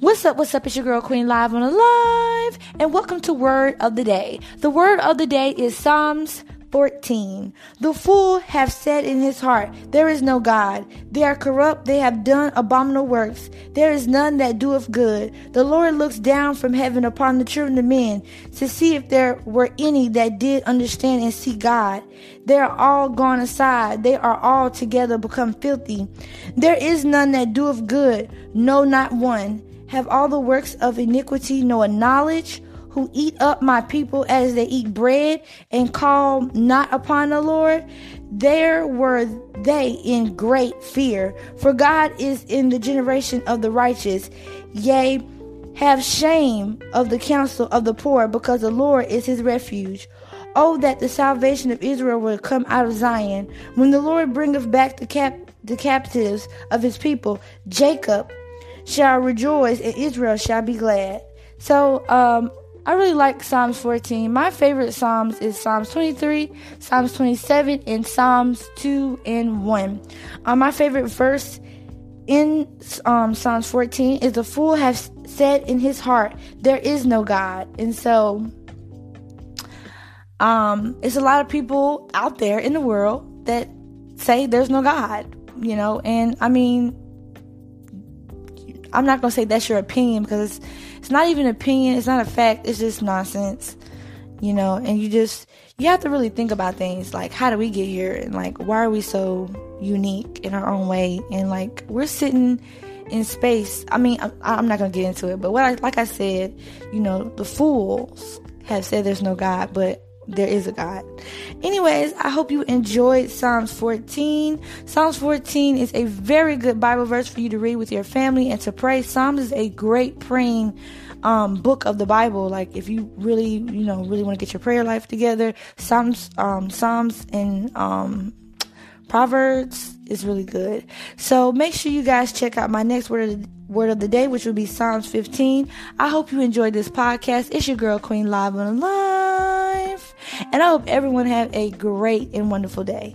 What's up? What's up? It's your girl Queen Live on a Live, and welcome to Word of the Day. The word of the day is Psalms 14. The fool have said in his heart, There is no God. They are corrupt, they have done abominable works. There is none that doeth good. The Lord looks down from heaven upon the children of men to see if there were any that did understand and see God. They are all gone aside, they are all together become filthy. There is none that doeth good, no, not one. Have all the works of iniquity no knowledge? who eat up my people as they eat bread and call not upon the Lord, there were they in great fear. For God is in the generation of the righteous. Yea, have shame of the counsel of the poor, because the Lord is his refuge. Oh, that the salvation of Israel would come out of Zion. When the Lord bringeth back the, cap- the captives of his people, Jacob shall rejoice and Israel shall be glad. So, um, I really like Psalms 14. My favorite Psalms is Psalms 23, Psalms 27, and Psalms 2 and 1. Um, my favorite verse in um, Psalms 14 is the fool has said in his heart, there is no God. And so, um, it's a lot of people out there in the world that say there's no God, you know, and I mean, I'm not gonna say that's your opinion because it's it's not even opinion, it's not a fact, it's just nonsense. You know, and you just you have to really think about things like how do we get here and like why are we so unique in our own way and like we're sitting in space. I mean, I'm, I'm not gonna get into it, but what I like I said, you know, the fools have said there's no God, but there is a God. Anyways, I hope you enjoyed Psalms 14. Psalms 14 is a very good Bible verse for you to read with your family and to pray. Psalms is a great praying um, book of the Bible. Like if you really, you know, really want to get your prayer life together, Psalms, um, Psalms and um, Proverbs is really good. So make sure you guys check out my next word of the, word of the day, which will be Psalms 15. I hope you enjoyed this podcast. It's your girl Queen Live on the Live. And I hope everyone have a great and wonderful day.